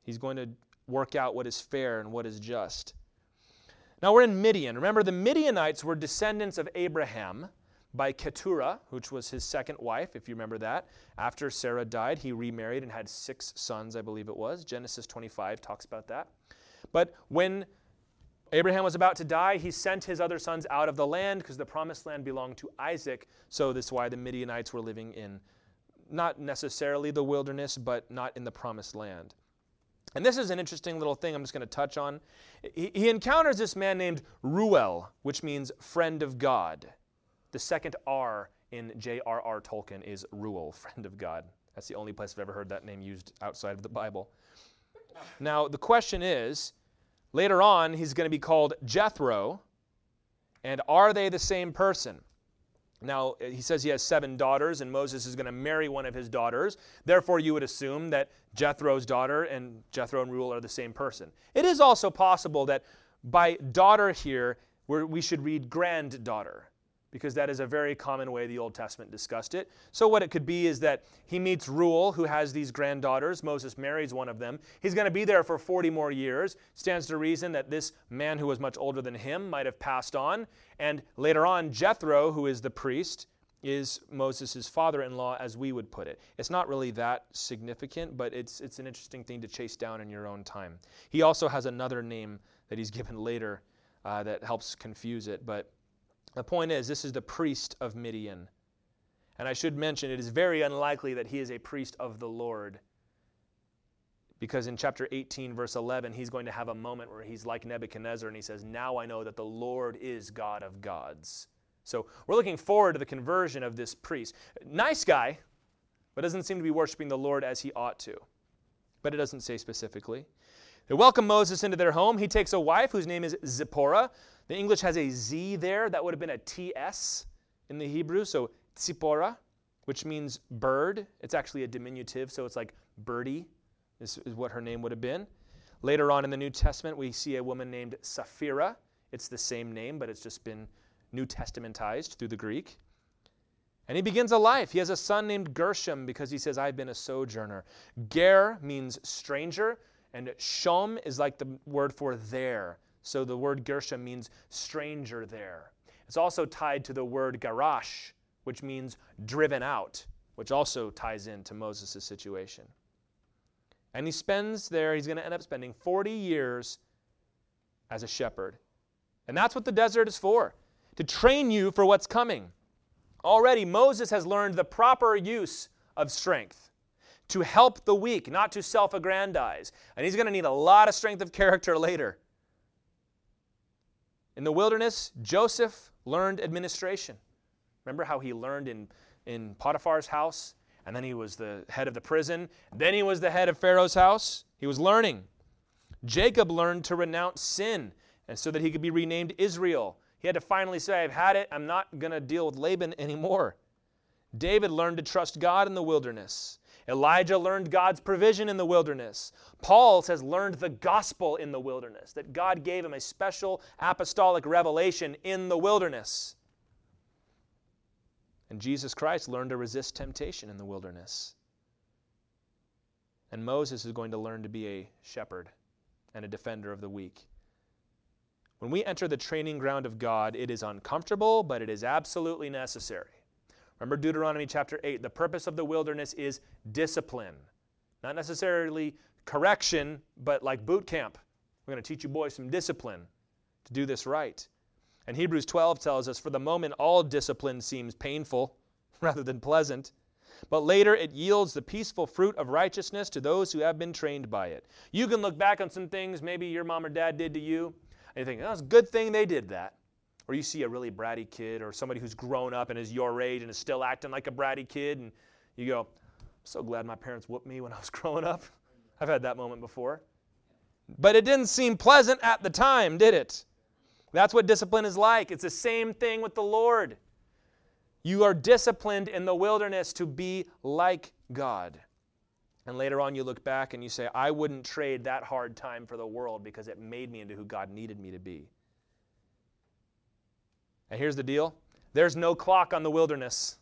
He's going to work out what is fair and what is just. Now we're in Midian. Remember, the Midianites were descendants of Abraham by Keturah, which was his second wife, if you remember that. After Sarah died, he remarried and had six sons, I believe it was. Genesis 25 talks about that. But when Abraham was about to die. He sent his other sons out of the land because the promised land belonged to Isaac. So this is why the Midianites were living in not necessarily the wilderness, but not in the promised land. And this is an interesting little thing I'm just going to touch on. He, he encounters this man named Reuel, which means friend of God. The second R in J.R.R. Tolkien is Reuel, friend of God. That's the only place I've ever heard that name used outside of the Bible. Now, the question is Later on, he's going to be called Jethro. And are they the same person? Now, eh, he says he has seven daughters, and Moses is going to marry one of his daughters. Therefore, you would assume that Jethro's daughter and Jethro and Reuel are the same person. It is also possible that by daughter here, we should read granddaughter because that is a very common way the Old Testament discussed it. So, what it could be is that he meets Reuel, who has these granddaughters. Moses marries one of them. He's going to be there for 40 more years. Stands to reason that this man who was much older than him might have passed on. And later on, Jethro, who is the priest, is Moses' father in law, as we would put it. It's not really that significant, but it's, it's an interesting thing to chase down in your own time. He also has another name that he's given later uh, that helps confuse it, but the point is, this is the priest of Midian. And I should mention, it is very unlikely that he is a priest of the Lord. Because in chapter 18, verse 11, he's going to have a moment where he's like Nebuchadnezzar and he says, Now I know that the Lord is God of gods. So we're looking forward to the conversion of this priest. Nice guy, but doesn't seem to be worshiping the Lord as he ought to. But it doesn't say specifically. They welcome Moses into their home. He takes a wife whose name is Zipporah. The English has a Z there. That would have been a TS in the Hebrew. So Tzipporah, which means bird. It's actually a diminutive, so it's like birdie, is, is what her name would have been. Later on in the New Testament, we see a woman named Sapphira. It's the same name, but it's just been New Testamentized through the Greek. And he begins a life. He has a son named Gershom because he says, I've been a sojourner. Ger means stranger, and Shom is like the word for there. So the word Gershom means stranger there. It's also tied to the word garash, which means driven out, which also ties into Moses' situation. And he spends there, he's going to end up spending 40 years as a shepherd. And that's what the desert is for to train you for what's coming. Already, Moses has learned the proper use of strength to help the weak, not to self aggrandize. And he's going to need a lot of strength of character later. In the wilderness, Joseph learned administration. Remember how he learned in, in Potiphar's house? And then he was the head of the prison. Then he was the head of Pharaoh's house. He was learning. Jacob learned to renounce sin, and so that he could be renamed Israel. He had to finally say, I've had it. I'm not going to deal with Laban anymore. David learned to trust God in the wilderness. Elijah learned God's provision in the wilderness. Paul says, learned the gospel in the wilderness, that God gave him a special apostolic revelation in the wilderness. And Jesus Christ learned to resist temptation in the wilderness. And Moses is going to learn to be a shepherd and a defender of the weak. When we enter the training ground of God, it is uncomfortable, but it is absolutely necessary. Remember Deuteronomy chapter 8 the purpose of the wilderness is discipline. Not necessarily correction, but like boot camp. We're going to teach you boys some discipline to do this right. And Hebrews 12 tells us for the moment, all discipline seems painful rather than pleasant. But later it yields the peaceful fruit of righteousness to those who have been trained by it. You can look back on some things maybe your mom or dad did to you, and you think, oh, it's a good thing they did that. Or you see a really bratty kid or somebody who's grown up and is your age and is still acting like a bratty kid, and you go, I'm so glad my parents whooped me when I was growing up. I've had that moment before. But it didn't seem pleasant at the time, did it? That's what discipline is like. It's the same thing with the Lord. You are disciplined in the wilderness to be like God. And later on, you look back and you say, I wouldn't trade that hard time for the world because it made me into who God needed me to be. And here's the deal there's no clock on the wilderness.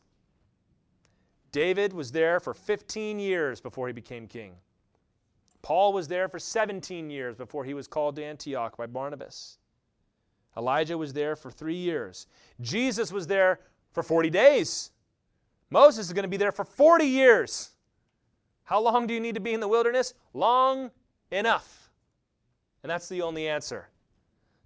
David was there for 15 years before he became king. Paul was there for 17 years before he was called to Antioch by Barnabas. Elijah was there for three years. Jesus was there for 40 days. Moses is going to be there for 40 years. How long do you need to be in the wilderness? Long enough. And that's the only answer.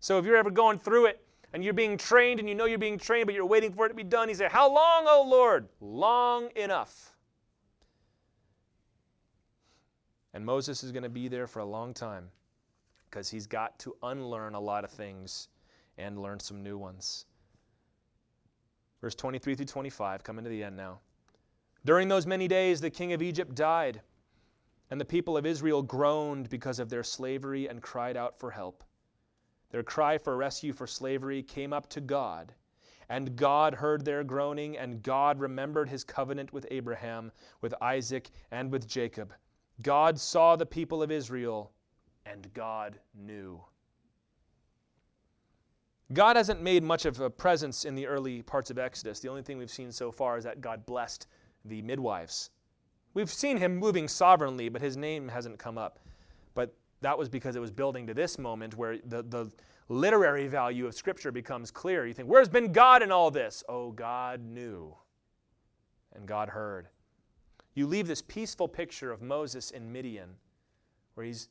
So if you're ever going through it and you're being trained and you know you're being trained, but you're waiting for it to be done, He said, How long, O Lord? Long enough. And Moses is going to be there for a long time because he's got to unlearn a lot of things and learn some new ones. Verse 23 through 25, coming to the end now. During those many days, the king of Egypt died, and the people of Israel groaned because of their slavery and cried out for help. Their cry for rescue for slavery came up to God, and God heard their groaning, and God remembered his covenant with Abraham, with Isaac, and with Jacob. God saw the people of Israel, and God knew. God hasn't made much of a presence in the early parts of Exodus. The only thing we've seen so far is that God blessed the midwives. We've seen him moving sovereignly, but his name hasn't come up. That was because it was building to this moment where the, the literary value of Scripture becomes clear. You think, where's been God in all this? Oh, God knew, and God heard. You leave this peaceful picture of Moses in Midian, where he's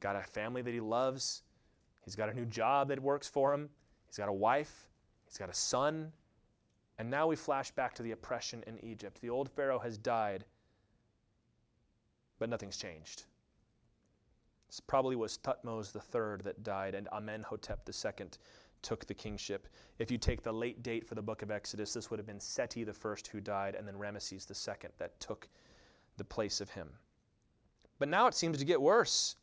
got a family that he loves, he's got a new job that works for him, he's got a wife, he's got a son, and now we flash back to the oppression in Egypt. The old Pharaoh has died, but nothing's changed. This probably was Thutmose III that died, and Amenhotep II took the kingship. If you take the late date for the book of Exodus, this would have been Seti I who died, and then Ramesses II that took the place of him. But now it seems to get worse.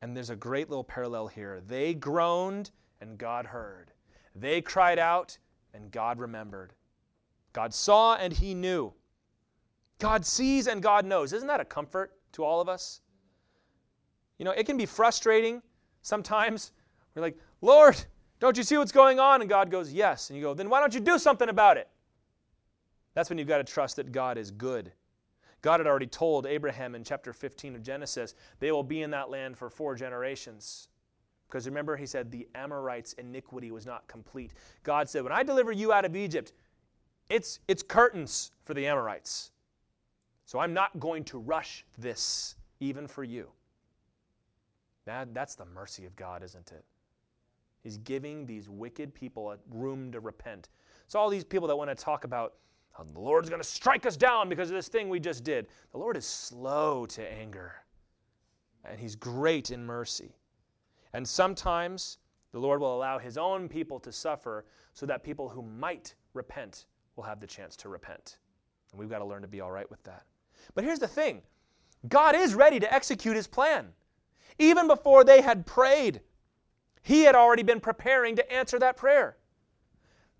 And there's a great little parallel here. They groaned, and God heard. They cried out, and God remembered. God saw and he knew. God sees and God knows. Isn't that a comfort to all of us? You know, it can be frustrating sometimes. We're like, Lord, don't you see what's going on? And God goes, Yes. And you go, Then why don't you do something about it? That's when you've got to trust that God is good. God had already told Abraham in chapter 15 of Genesis, they will be in that land for four generations. Because remember, he said, the Amorites' iniquity was not complete. God said, When I deliver you out of Egypt, it's, it's curtains for the Amorites. So I'm not going to rush this, even for you. That, that's the mercy of God, isn't it? He's giving these wicked people a room to repent. So, all these people that want to talk about the Lord's going to strike us down because of this thing we just did, the Lord is slow to anger, and He's great in mercy. And sometimes the Lord will allow His own people to suffer so that people who might repent will have the chance to repent. And we've got to learn to be all right with that. But here's the thing God is ready to execute His plan. Even before they had prayed, He had already been preparing to answer that prayer.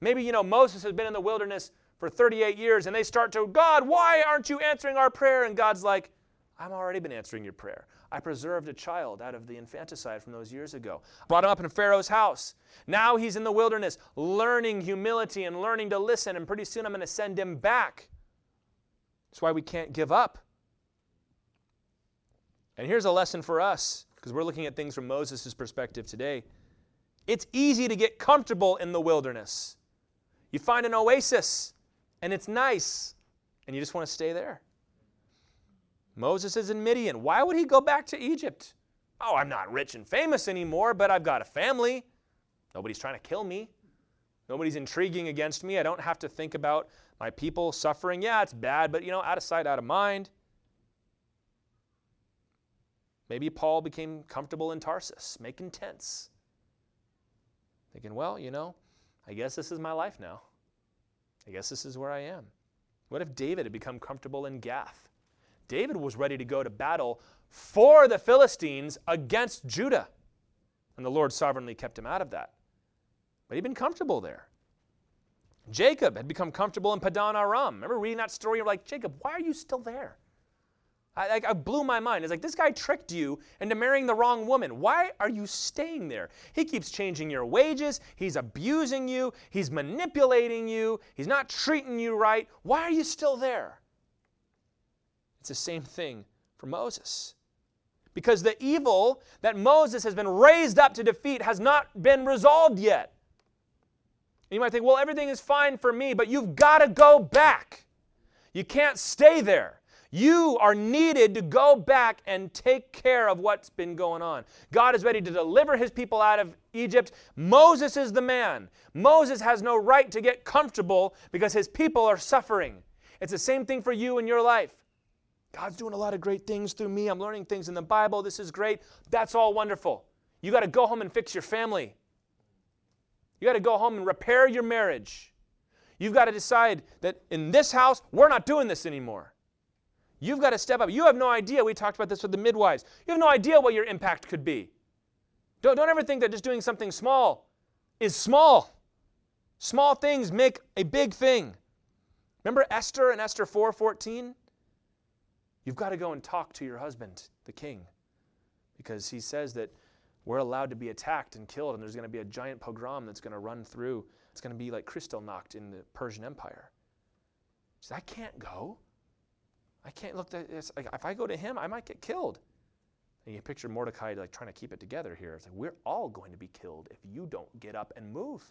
Maybe, you know, Moses has been in the wilderness for 38 years and they start to, God, why aren't you answering our prayer? And God's like, I've already been answering your prayer. I preserved a child out of the infanticide from those years ago. Brought him up in Pharaoh's house. Now he's in the wilderness, learning humility and learning to listen, and pretty soon I'm going to send him back. That's why we can't give up. And here's a lesson for us, because we're looking at things from Moses' perspective today. It's easy to get comfortable in the wilderness. You find an oasis, and it's nice, and you just want to stay there. Moses is in Midian. Why would he go back to Egypt? Oh, I'm not rich and famous anymore, but I've got a family. Nobody's trying to kill me. Nobody's intriguing against me. I don't have to think about my people suffering. Yeah, it's bad, but you know, out of sight, out of mind. Maybe Paul became comfortable in Tarsus, making tents. Thinking, well, you know, I guess this is my life now. I guess this is where I am. What if David had become comfortable in Gath? David was ready to go to battle for the Philistines against Judah. And the Lord sovereignly kept him out of that. But he'd been comfortable there. Jacob had become comfortable in Padan Aram. Remember reading that story? You're like, Jacob, why are you still there? I, I, blew my mind. It's like, this guy tricked you into marrying the wrong woman. Why are you staying there? He keeps changing your wages. He's abusing you. He's manipulating you. He's not treating you right. Why are you still there? It's the same thing for Moses. Because the evil that Moses has been raised up to defeat has not been resolved yet. And you might think, well, everything is fine for me, but you've got to go back. You can't stay there. You are needed to go back and take care of what's been going on. God is ready to deliver his people out of Egypt. Moses is the man. Moses has no right to get comfortable because his people are suffering. It's the same thing for you in your life. God's doing a lot of great things through me. I'm learning things in the Bible. This is great. That's all wonderful. You got to go home and fix your family. You got to go home and repair your marriage. You've got to decide that in this house, we're not doing this anymore. You've got to step up. You have no idea. We talked about this with the midwives. You have no idea what your impact could be. Don't, don't ever think that just doing something small is small. Small things make a big thing. Remember Esther and Esther 4:14? You've got to go and talk to your husband, the king, because he says that we're allowed to be attacked and killed, and there's going to be a giant pogrom that's going to run through. It's going to be like Kristallnacht in the Persian Empire. He says, I can't go. I can't look. At, like, if I go to him, I might get killed. And you picture Mordecai like trying to keep it together here. It's like we're all going to be killed if you don't get up and move.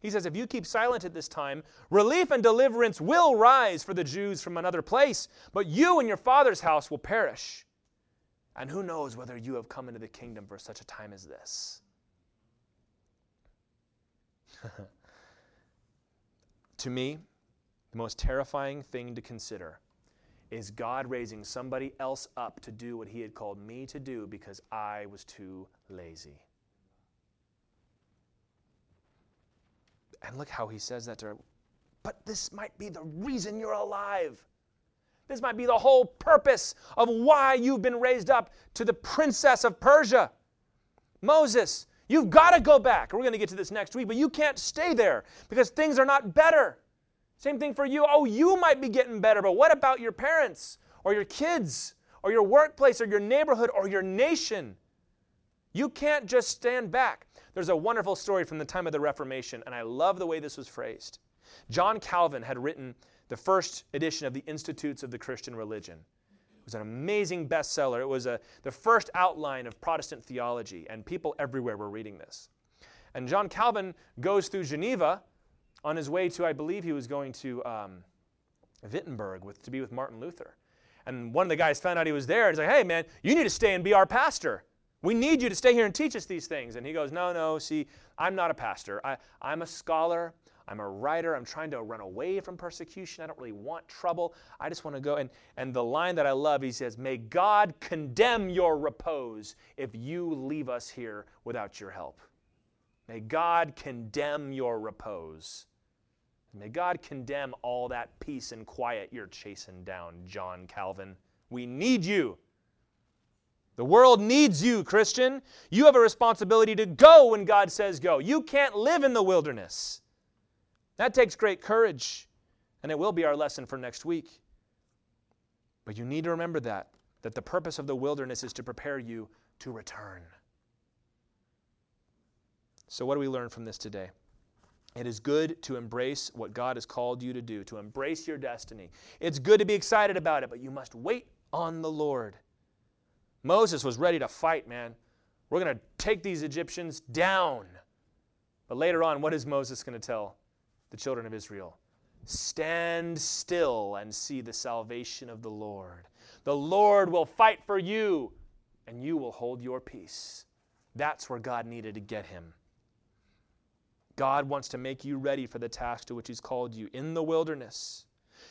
He says, If you keep silent at this time, relief and deliverance will rise for the Jews from another place, but you and your father's house will perish. And who knows whether you have come into the kingdom for such a time as this? to me, the most terrifying thing to consider is God raising somebody else up to do what He had called me to do because I was too lazy. And look how he says that to her. But this might be the reason you're alive. This might be the whole purpose of why you've been raised up to the princess of Persia. Moses, you've got to go back. We're going to get to this next week, but you can't stay there because things are not better. Same thing for you. Oh, you might be getting better, but what about your parents or your kids or your workplace or your neighborhood or your nation. You can't just stand back. There's a wonderful story from the time of the Reformation, and I love the way this was phrased. John Calvin had written the first edition of the Institutes of the Christian Religion. It was an amazing bestseller. It was a, the first outline of Protestant theology, and people everywhere were reading this. And John Calvin goes through Geneva on his way to, I believe he was going to um, Wittenberg with, to be with Martin Luther. And one of the guys found out he was there. And he's like, hey, man, you need to stay and be our pastor. We need you to stay here and teach us these things. And he goes, no, no, see, I'm not a pastor. I, I'm a scholar. I'm a writer. I'm trying to run away from persecution. I don't really want trouble. I just want to go. And, and the line that I love, he says, May God condemn your repose if you leave us here without your help. May God condemn your repose. May God condemn all that peace and quiet you're chasing down, John Calvin. We need you. The world needs you, Christian. You have a responsibility to go when God says go. You can't live in the wilderness. That takes great courage, and it will be our lesson for next week. But you need to remember that, that the purpose of the wilderness is to prepare you to return. So, what do we learn from this today? It is good to embrace what God has called you to do, to embrace your destiny. It's good to be excited about it, but you must wait on the Lord. Moses was ready to fight, man. We're going to take these Egyptians down. But later on, what is Moses going to tell the children of Israel? Stand still and see the salvation of the Lord. The Lord will fight for you, and you will hold your peace. That's where God needed to get him. God wants to make you ready for the task to which He's called you in the wilderness.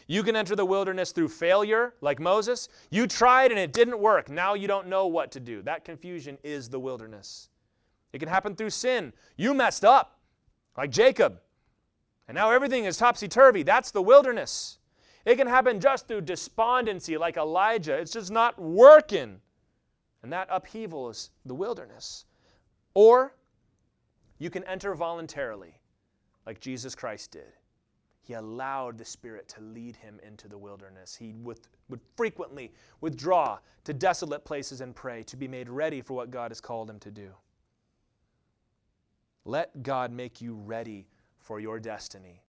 You can enter the wilderness through failure, like Moses. You tried and it didn't work. Now you don't know what to do. That confusion is the wilderness. It can happen through sin. You messed up, like Jacob. And now everything is topsy turvy. That's the wilderness. It can happen just through despondency, like Elijah. It's just not working. And that upheaval is the wilderness. Or you can enter voluntarily, like Jesus Christ did. He allowed the Spirit to lead him into the wilderness. He would, would frequently withdraw to desolate places and pray to be made ready for what God has called him to do. Let God make you ready for your destiny